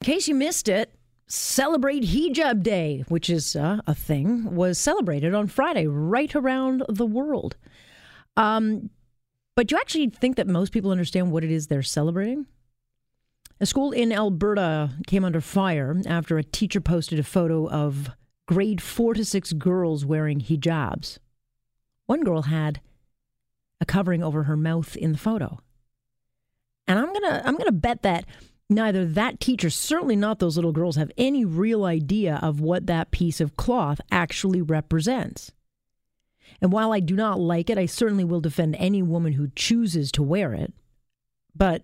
In case you missed it, Celebrate Hijab Day, which is uh, a thing, was celebrated on Friday right around the world. Um, but you actually think that most people understand what it is they're celebrating? A school in Alberta came under fire after a teacher posted a photo of grade four to six girls wearing hijabs. One girl had a covering over her mouth in the photo. And I'm gonna I'm gonna bet that neither that teacher, certainly not those little girls, have any real idea of what that piece of cloth actually represents. And while I do not like it, I certainly will defend any woman who chooses to wear it. But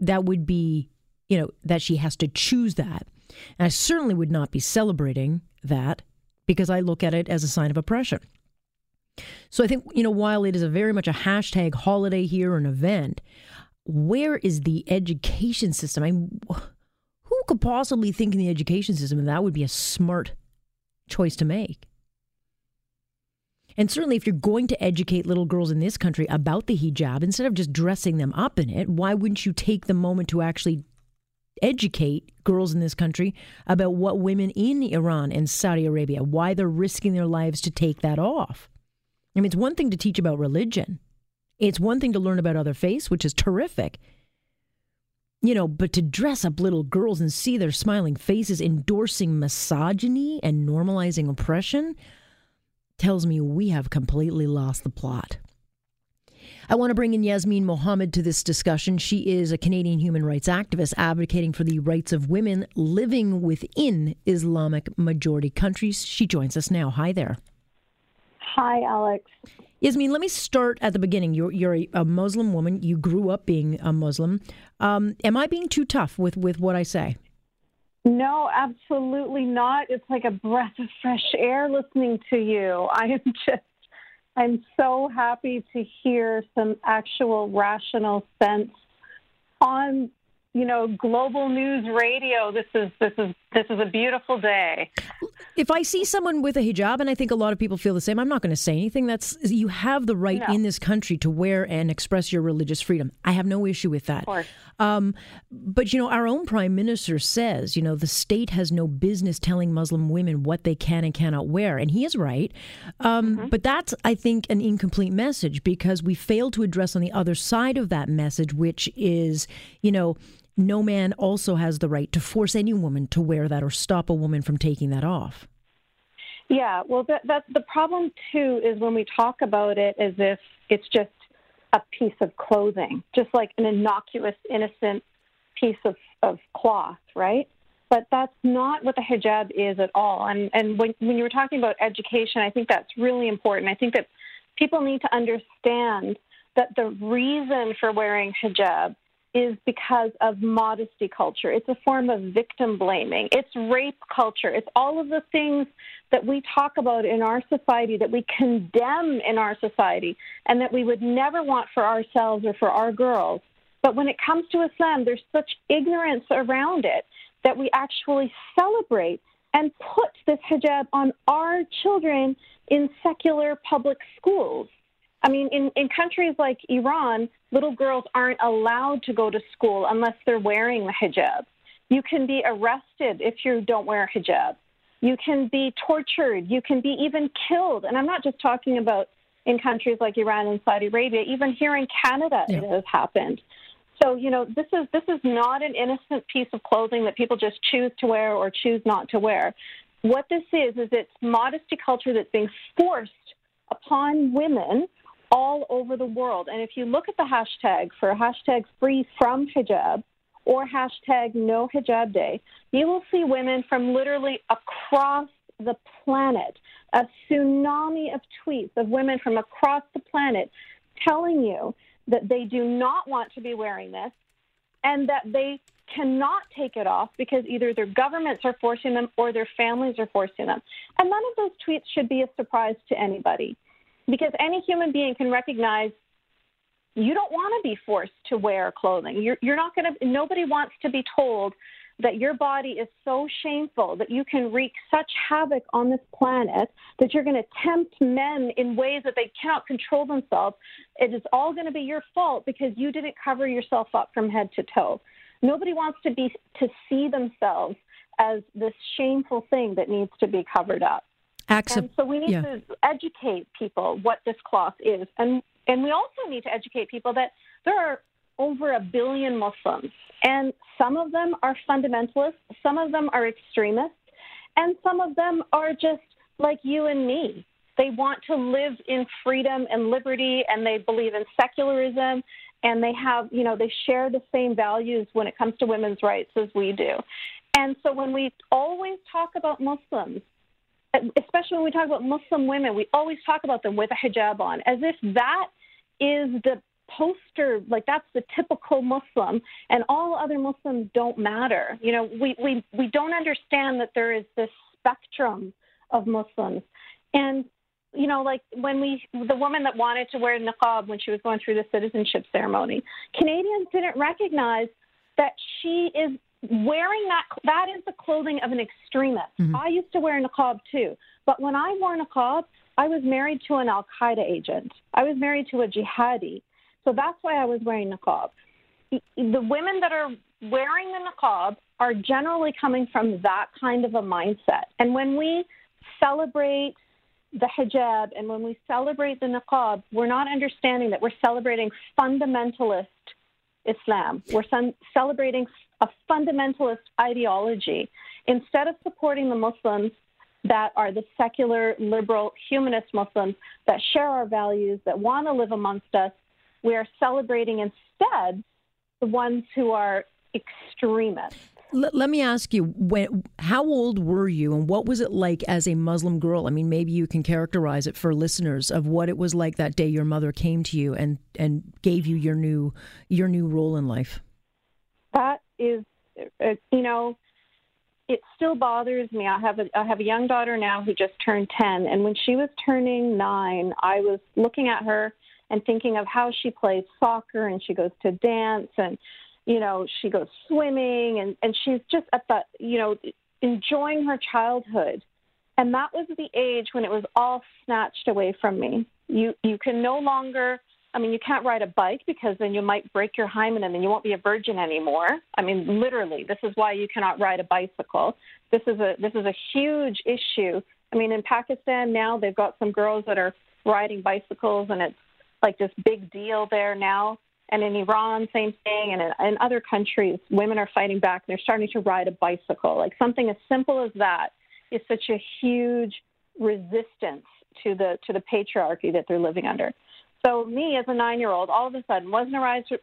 that would be, you know, that she has to choose that. And I certainly would not be celebrating that because I look at it as a sign of oppression. So I think, you know, while it is a very much a hashtag holiday here, an event, where is the education system? I mean, who could possibly think in the education system that would be a smart choice to make? And certainly, if you're going to educate little girls in this country about the hijab, instead of just dressing them up in it, why wouldn't you take the moment to actually educate girls in this country about what women in Iran and Saudi Arabia, why they're risking their lives to take that off? I mean, it's one thing to teach about religion, it's one thing to learn about other faiths, which is terrific. You know, but to dress up little girls and see their smiling faces endorsing misogyny and normalizing oppression tells me we have completely lost the plot. I want to bring in Yasmine Mohammed to this discussion. She is a Canadian human rights activist advocating for the rights of women living within Islamic majority countries. She joins us now. Hi there. Hi, Alex. Yasmine, let me start at the beginning. You're you're a, Muslim woman. You grew up being a Muslim. Um, am I being too tough with with what I say? No, absolutely not. It's like a breath of fresh air listening to you. I am just, I'm so happy to hear some actual rational sense on you know, global news radio. This is this is this is a beautiful day. If I see someone with a hijab, and I think a lot of people feel the same, I'm not going to say anything. That's you have the right no. in this country to wear and express your religious freedom. I have no issue with that. Um, but you know, our own prime minister says, you know, the state has no business telling Muslim women what they can and cannot wear, and he is right. Um, mm-hmm. But that's, I think, an incomplete message because we fail to address on the other side of that message, which is, you know no man also has the right to force any woman to wear that or stop a woman from taking that off. Yeah, well, that, that's the problem too. Is when we talk about it as if it's just a piece of clothing, just like an innocuous, innocent piece of, of cloth, right? But that's not what the hijab is at all. And and when when you were talking about education, I think that's really important. I think that people need to understand that the reason for wearing hijab is because of modesty culture. It's a form of victim blaming. It's rape culture. It's all of the things that we talk about in our society, that we condemn in our society, and that we would never want for ourselves or for our girls. But when it comes to Islam, there's such ignorance around it that we actually celebrate and put this hijab on our children in secular public schools. I mean, in, in countries like Iran, little girls aren't allowed to go to school unless they're wearing the hijab. You can be arrested if you don't wear a hijab. You can be tortured. You can be even killed. And I'm not just talking about in countries like Iran and Saudi Arabia. Even here in Canada, yeah. it has happened. So you know, this is this is not an innocent piece of clothing that people just choose to wear or choose not to wear. What this is is it's modesty culture that's being forced upon women all over the world. And if you look at the hashtag for hashtag free from hijab or hashtag no hijab day, you will see women from literally across the planet, a tsunami of tweets of women from across the planet telling you that they do not want to be wearing this and that they cannot take it off because either their governments are forcing them or their families are forcing them. And none of those tweets should be a surprise to anybody because any human being can recognize you don't want to be forced to wear clothing. You're, you're not going to, nobody wants to be told that your body is so shameful that you can wreak such havoc on this planet that you're going to tempt men in ways that they cannot control themselves. It is all going to be your fault because you didn't cover yourself up from head to toe. Nobody wants to be to see themselves as this shameful thing that needs to be covered up. And so we need yeah. to educate people what this cloth is, and and we also need to educate people that there are over a billion Muslims, and some of them are fundamentalists, some of them are extremists, and some of them are just like you and me. They want to live in freedom and liberty, and they believe in secularism, and they have, you know, they share the same values when it comes to women's rights as we do. And so when we always talk about Muslims, especially when we talk about Muslim women, we always talk about them with a hijab on, as if that is the poster, like that's the typical Muslim, and all other Muslims don't matter. You know, we, we, we don't understand that there is this spectrum of Muslims. And you know, like when we, the woman that wanted to wear niqab when she was going through the citizenship ceremony, Canadians didn't recognize that she is wearing that. That is the clothing of an extremist. Mm-hmm. I used to wear niqab too, but when I wore niqab, I was married to an Al Qaeda agent. I was married to a jihadi, so that's why I was wearing niqab. The women that are wearing the niqab are generally coming from that kind of a mindset, and when we celebrate the hijab and when we celebrate the niqab, we're not understanding that we're celebrating fundamentalist Islam. We're celebrating a fundamentalist ideology. Instead of supporting the Muslims that are the secular, liberal, humanist Muslims that share our values, that want to live amongst us, we are celebrating instead the ones who are extremists. Let, let me ask you, when, how old were you and what was it like as a Muslim girl? I mean, maybe you can characterize it for listeners of what it was like that day your mother came to you and, and gave you your new, your new role in life. That is, uh, you know, it still bothers me. I have a I have a young daughter now who just turned 10 and when she was turning 9, I was looking at her and thinking of how she plays soccer and she goes to dance and you know, she goes swimming and, and she's just at the, you know, enjoying her childhood. And that was the age when it was all snatched away from me. You you can no longer I mean, you can't ride a bike because then you might break your hymen and then you won't be a virgin anymore. I mean, literally, this is why you cannot ride a bicycle. This is a this is a huge issue. I mean, in Pakistan now they've got some girls that are riding bicycles and it's like this big deal there now. And in Iran, same thing. And in, in other countries, women are fighting back. and They're starting to ride a bicycle. Like something as simple as that is such a huge resistance to the to the patriarchy that they're living under. So me as a nine-year-old, all of a sudden wasn't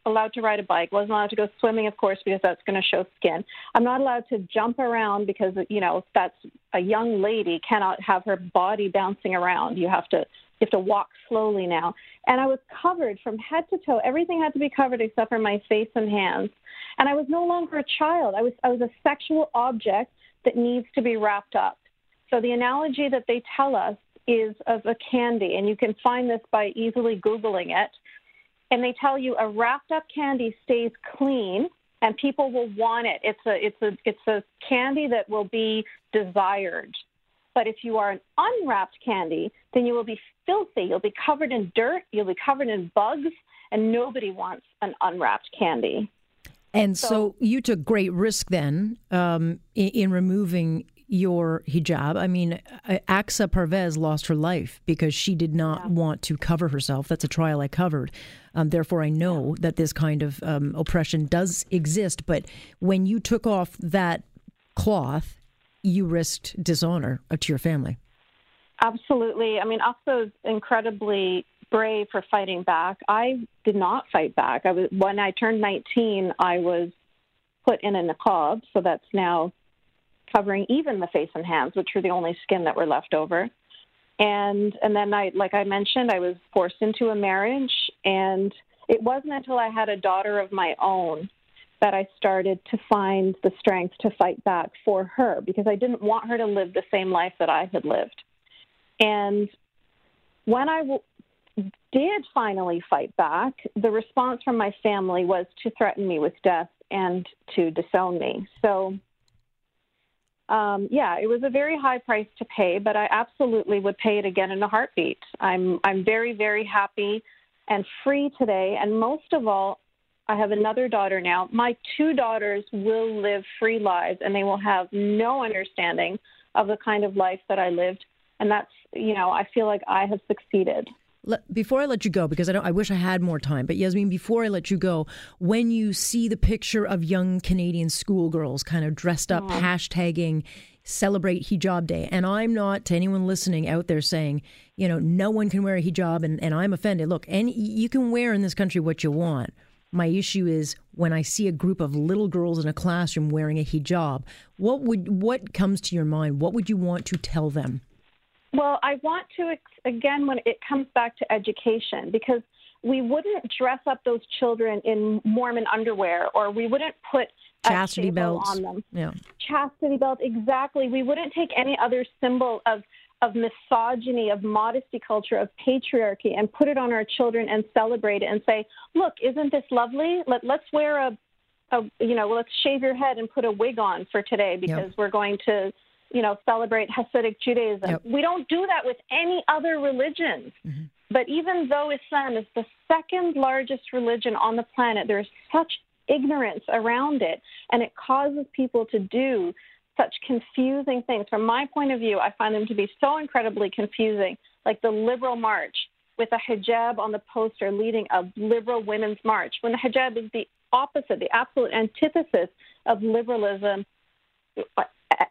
allowed to ride a bike, wasn't allowed to go swimming, of course, because that's going to show skin. I'm not allowed to jump around because you know that's a young lady cannot have her body bouncing around. You have to you have to walk slowly now. And I was covered from head to toe. Everything had to be covered except for my face and hands. And I was no longer a child. I was I was a sexual object that needs to be wrapped up. So the analogy that they tell us is of a candy, and you can find this by easily Googling it. And they tell you a wrapped up candy stays clean and people will want it. It's a it's a it's a candy that will be desired. But if you are an unwrapped candy, then you will be filthy. You'll be covered in dirt. You'll be covered in bugs, and nobody wants an unwrapped candy. And so, so you took great risk then um, in, in, removing your hijab. I mean, uh, Aqsa Parvez lost her life because she did not yeah. want to cover herself. That's a trial I covered. Um, therefore, I know yeah. that this kind of um, oppression does exist. But when you took off that cloth you risked dishonor uh, to your family. Absolutely. I mean, Aqsa is incredibly brave for fighting back. I did not fight back. I was when I turned 19, I was put in a niqab, so that's now covering even the face and hands, which were the only skin that were left over. And and then I, like I mentioned, I was forced into a marriage, and it wasn't until I had a daughter of my own that I started to find the strength to fight back for her because I didn't want her to live the same life that I had lived. And when I w- did finally fight back, the response from my family was to threaten me with death and to disown me. So, um, yeah, it was a very high price to pay, but I absolutely would pay it again in a heartbeat. I'm I'm very very happy and free today, and most of all, I have another daughter now. My two daughters will live free lives and they will have no understanding of the kind of life that I lived. And that's, you know, I feel like I have succeeded. Before I let you go, because I don't, I wish I had more time. But Yasmine, before I let you go, when you see the picture of young Canadian schoolgirls kind of dressed up, uh-huh. hashtagging celebrate hijab day, and I'm not to anyone listening out there saying, you know, no one can wear a hijab, and, and I'm offended. Look, and you can wear in this country what you want. My issue is when I see a group of little girls in a classroom wearing a hijab. What would what comes to your mind? What would you want to tell them? Well, I want to, again, when it comes back to education, because we wouldn't dress up those children in Mormon underwear or we wouldn't put chastity belts on them. Yeah. Chastity belt, exactly. We wouldn't take any other symbol of of misogyny, of modesty culture, of patriarchy, and put it on our children and celebrate it and say, look, isn't this lovely? Let, let's wear a, a, you know, let's shave your head and put a wig on for today because yep. we're going to you know, celebrate Hasidic Judaism. Yep. We don't do that with any other religions. Mm-hmm. But even though Islam is the second largest religion on the planet, there is such ignorance around it, and it causes people to do such confusing things. From my point of view, I find them to be so incredibly confusing, like the liberal march with a hijab on the poster leading a liberal women's march, when the hijab is the opposite, the absolute antithesis of liberalism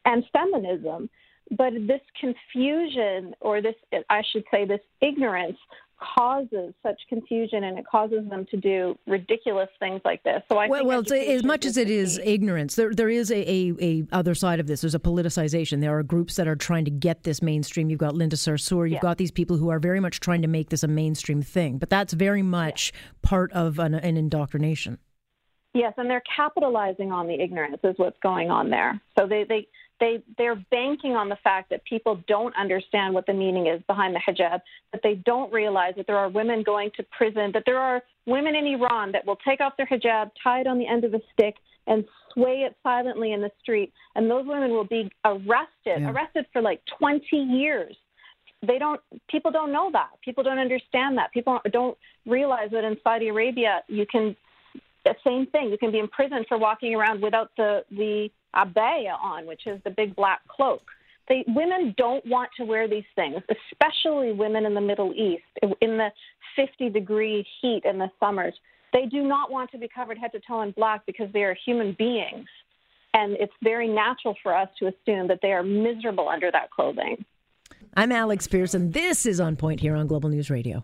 and feminism. But this confusion, or this, I should say, this ignorance causes such confusion and it causes them to do ridiculous things like this. So I well, well as much as it is ignorance, there there is a, a, a, other side of this. There's a politicization. There are groups that are trying to get this mainstream. You've got Linda Sarsour. You've yeah. got these people who are very much trying to make this a mainstream thing. But that's very much yeah. part of an, an indoctrination. Yes, and they're capitalizing on the ignorance is what's going on there. So they, they they they're banking on the fact that people don't understand what the meaning is behind the hijab, that they don't realize that there are women going to prison, that there are women in Iran that will take off their hijab, tie it on the end of a stick, and sway it silently in the street, and those women will be arrested, yeah. arrested for like 20 years. They don't. People don't know that. People don't understand that. People don't realize that in Saudi Arabia you can the same thing. You can be imprisoned for walking around without the the abaya on, which is the big black cloak. They, women don't want to wear these things, especially women in the Middle East in the 50 degree heat in the summers. They do not want to be covered head to toe in black because they are human beings. And it's very natural for us to assume that they are miserable under that clothing. I'm Alex Pearson. This is On Point here on Global News Radio.